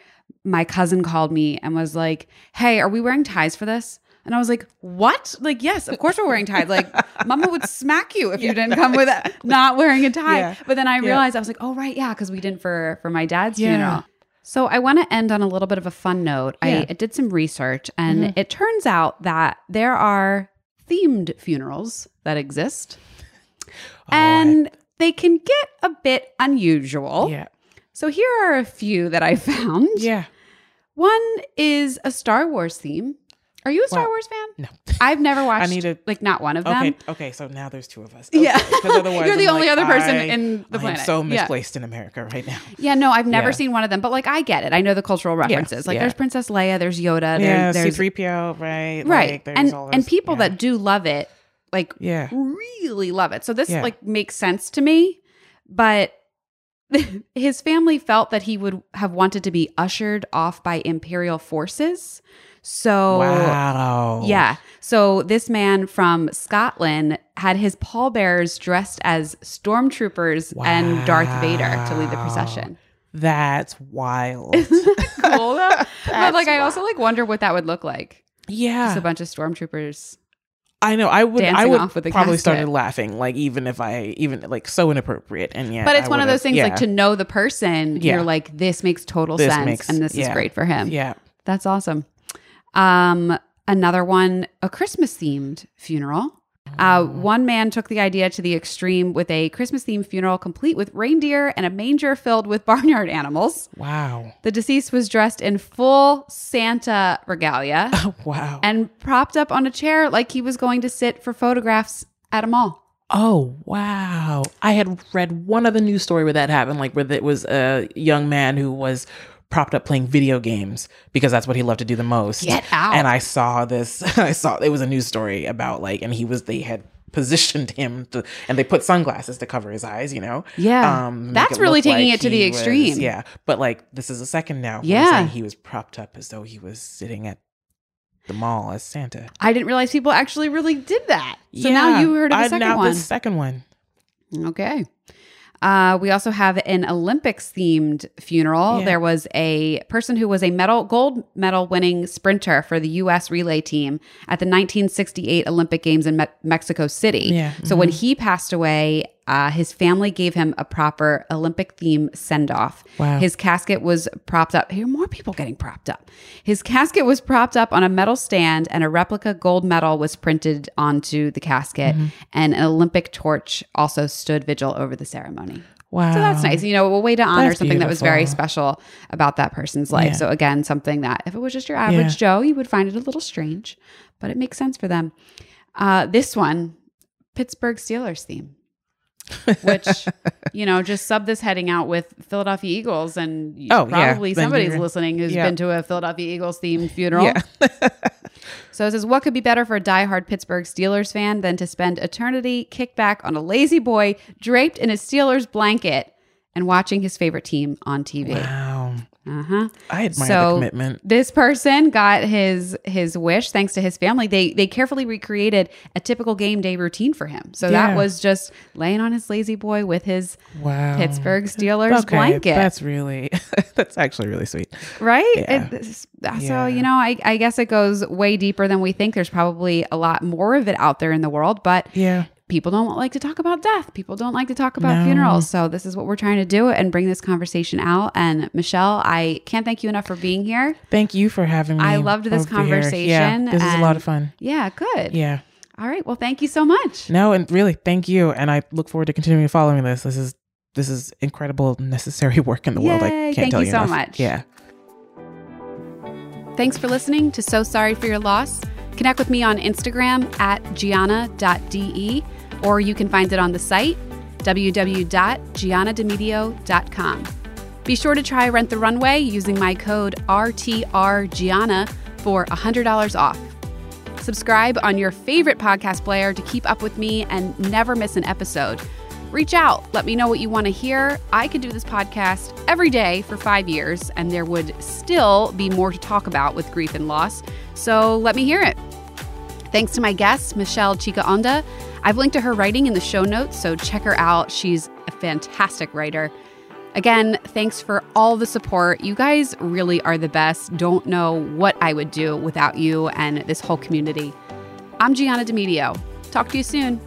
[SPEAKER 1] my cousin called me and was like, Hey, are we wearing ties for this? And I was like, What? Like, yes, of course we're wearing ties. Like, mama would smack you if you didn't come with a, not wearing a tie.
[SPEAKER 2] Yeah.
[SPEAKER 1] But then I
[SPEAKER 2] Yeah.
[SPEAKER 1] realized I was like, Oh, right. Yeah. Cause we didn't for, for my dad's
[SPEAKER 2] Yeah.
[SPEAKER 1] funeral. So I want to end on a little bit of a fun note.
[SPEAKER 2] Yeah. Mm-hmm.
[SPEAKER 1] I, I did some research and it turns out that there are themed funerals that exist
[SPEAKER 2] Oh, I-
[SPEAKER 1] and they can get a bit unusual.
[SPEAKER 2] yeah
[SPEAKER 1] So here are a few that I found.
[SPEAKER 2] yeah
[SPEAKER 1] One is a Star Wars theme. Are you a Star
[SPEAKER 2] Wow.
[SPEAKER 1] Wars fan?
[SPEAKER 2] no
[SPEAKER 1] I've never watched I
[SPEAKER 2] need to-
[SPEAKER 1] like not one of them.
[SPEAKER 2] okay okay so now there's two of us
[SPEAKER 1] Yeah.
[SPEAKER 2] Okay, 'cause otherwise
[SPEAKER 1] You're the
[SPEAKER 2] I'm
[SPEAKER 1] only
[SPEAKER 2] like,
[SPEAKER 1] other person
[SPEAKER 2] I-
[SPEAKER 1] in the
[SPEAKER 2] I
[SPEAKER 1] planet.
[SPEAKER 2] so
[SPEAKER 1] Yeah.
[SPEAKER 2] misplaced in America right now
[SPEAKER 1] Yeah, no, I've never
[SPEAKER 2] Yeah.
[SPEAKER 1] seen one of them, but like I get it. I know the cultural references. like
[SPEAKER 2] yeah.
[SPEAKER 1] there's Princess Leia, there's Yoda, there,
[SPEAKER 2] yeah
[SPEAKER 1] there's
[SPEAKER 2] C3PO right
[SPEAKER 1] right,
[SPEAKER 2] like, there's
[SPEAKER 1] and
[SPEAKER 2] all
[SPEAKER 1] and people
[SPEAKER 2] yeah.
[SPEAKER 1] that do love it, like
[SPEAKER 2] yeah
[SPEAKER 1] really love it. So this
[SPEAKER 2] Yeah.
[SPEAKER 1] like makes sense to me, but his family felt that he would have wanted to be ushered off by imperial forces. So
[SPEAKER 2] wow
[SPEAKER 1] yeah. So this man from Scotland had his pallbearers dressed as stormtroopers and Darth Vader to lead the procession.
[SPEAKER 2] That's wild.
[SPEAKER 1] Cool though. but like I also like wonder what that would look like. Just
[SPEAKER 2] yeah,
[SPEAKER 1] a bunch of stormtroopers.
[SPEAKER 2] I know. I would. I would
[SPEAKER 1] off with a
[SPEAKER 2] probably
[SPEAKER 1] casket.
[SPEAKER 2] started laughing, like even if I even like so inappropriate, and yeah.
[SPEAKER 1] But it's
[SPEAKER 2] I
[SPEAKER 1] one of those things
[SPEAKER 2] yeah.
[SPEAKER 1] like to know the person,
[SPEAKER 2] Yeah.
[SPEAKER 1] you're like, this makes total
[SPEAKER 2] This
[SPEAKER 1] sense
[SPEAKER 2] makes-
[SPEAKER 1] and this is great for him.
[SPEAKER 2] Yeah,
[SPEAKER 1] That's awesome. Um, another one, a Christmas themed funeral. Uh,
[SPEAKER 2] Mm.
[SPEAKER 1] one man took the idea to the extreme with a Christmas themed funeral complete with reindeer and a manger filled with barnyard animals.
[SPEAKER 2] wow,
[SPEAKER 1] The deceased was dressed in full Santa regalia
[SPEAKER 2] wow.
[SPEAKER 1] and propped up on a chair like he was going to sit for photographs at a mall.
[SPEAKER 2] Oh wow! I had read one other news story where that happened, like where it was a young man who was propped up playing video games because that's what he loved to do the most.
[SPEAKER 1] Get out.
[SPEAKER 2] And I saw this. I saw it was a news story about like, and he was they had positioned him to, and they put sunglasses to cover his eyes, you know?
[SPEAKER 1] Yeah.
[SPEAKER 2] Um,
[SPEAKER 1] That's really taking
[SPEAKER 2] like
[SPEAKER 1] it to the
[SPEAKER 2] he was-
[SPEAKER 1] extreme.
[SPEAKER 2] yeah. But like, this is a second now.
[SPEAKER 1] Yeah.
[SPEAKER 2] He was propped up as though he was sitting at the mall as Santa.
[SPEAKER 1] I didn't realize people actually really did that. So now you heard of the
[SPEAKER 2] I-
[SPEAKER 1] second
[SPEAKER 2] now
[SPEAKER 1] one.
[SPEAKER 2] The second one.
[SPEAKER 1] Okay. Uh, we also have an Olympics themed funeral.
[SPEAKER 2] Yeah.
[SPEAKER 1] There was a person who was a medal gold medal winning sprinter for the U.S. relay team at the 1968 Olympic Games in Me- Mexico City.
[SPEAKER 2] Yeah,
[SPEAKER 1] So when he passed away, uh, his family gave him a proper Olympic theme send off.
[SPEAKER 2] Wow.
[SPEAKER 1] His casket was propped up. Here, are more people getting propped up. His casket was propped up on a metal stand, and a replica gold medal was printed onto the casket.
[SPEAKER 2] Mm-hmm.
[SPEAKER 1] And an Olympic torch also stood vigil over the ceremony.
[SPEAKER 2] Wow.
[SPEAKER 1] So that's nice. You know, a way to honor
[SPEAKER 2] That's
[SPEAKER 1] something that was very special about that person's life.
[SPEAKER 2] Yeah.
[SPEAKER 1] So again, something that if it was just your average
[SPEAKER 2] Yeah.
[SPEAKER 1] Joe, you would find it a little strange, but it makes sense for them. Uh, this one, Pittsburgh Steelers theme, which you know, just sub this heading out with Philadelphia Eagles, and
[SPEAKER 2] Oh, yeah.
[SPEAKER 1] probably
[SPEAKER 2] Then
[SPEAKER 1] somebody's listening who's
[SPEAKER 2] yeah.
[SPEAKER 1] been to a Philadelphia Eagles themed funeral.
[SPEAKER 2] Yeah.
[SPEAKER 1] So it says, what could be better for a diehard Pittsburgh Steelers fan than to spend eternity kicked back on a La-Z-Boy draped in a Steelers blanket and watching his favorite team on TV?
[SPEAKER 2] wow.
[SPEAKER 1] Uh huh.
[SPEAKER 2] I admire
[SPEAKER 1] So-
[SPEAKER 2] the commitment.
[SPEAKER 1] This person got his his wish thanks to his family. They they carefully recreated a typical game day routine for him. So that was just laying on his La-Z-Boy with his
[SPEAKER 2] Wow.
[SPEAKER 1] Pittsburgh Steelers
[SPEAKER 2] Okay,
[SPEAKER 1] blanket.
[SPEAKER 2] That's really, that's actually really sweet.
[SPEAKER 1] right?
[SPEAKER 2] Yeah.
[SPEAKER 1] It- so,
[SPEAKER 2] Yeah.
[SPEAKER 1] you know, I, I guess it goes way deeper than we think. There's probably a lot more of it out there in the world, but
[SPEAKER 2] Yeah.
[SPEAKER 1] People don't like to talk about death. People don't like to talk about
[SPEAKER 2] No.
[SPEAKER 1] funerals. So this is what we're trying to do and bring this conversation out. And Michelle, I can't thank you enough for being here.
[SPEAKER 2] Thank you for having me.
[SPEAKER 1] I loved this
[SPEAKER 2] here. Yeah,
[SPEAKER 1] conversation,
[SPEAKER 2] this is a lot of fun.
[SPEAKER 1] Yeah, good.
[SPEAKER 2] Yeah.
[SPEAKER 1] All right. Well, thank you so much.
[SPEAKER 2] No, and really, thank you. And I look forward to continuing following this. This is this is incredible, necessary work in the world. I
[SPEAKER 1] Yay,
[SPEAKER 2] can't
[SPEAKER 1] thank
[SPEAKER 2] tell
[SPEAKER 1] you
[SPEAKER 2] you
[SPEAKER 1] so
[SPEAKER 2] enough.
[SPEAKER 1] much.
[SPEAKER 2] Yeah.
[SPEAKER 1] Thanks for listening to So Sorry for Your Loss. Connect with me on Instagram at gianna.de, or you can find it on the site www.giannademedio.com. Be sure to try Rent the Runway using my code RTRGianna for $100 off. Subscribe on your favorite podcast player to keep up with me and never miss an episode. Reach out, let me know what you want to hear. I could do this podcast every day for five years, and there would still be more to talk about with grief and loss. So let me hear it. Thanks to my guest, Michelle Chikaonda. I've linked to her writing in the show notes, so check her out. She's a fantastic writer. Again, thanks for all the support. You guys really are the best. Don't know what I would do without you and this whole community. I'm Gianna Demedio. Talk to you soon.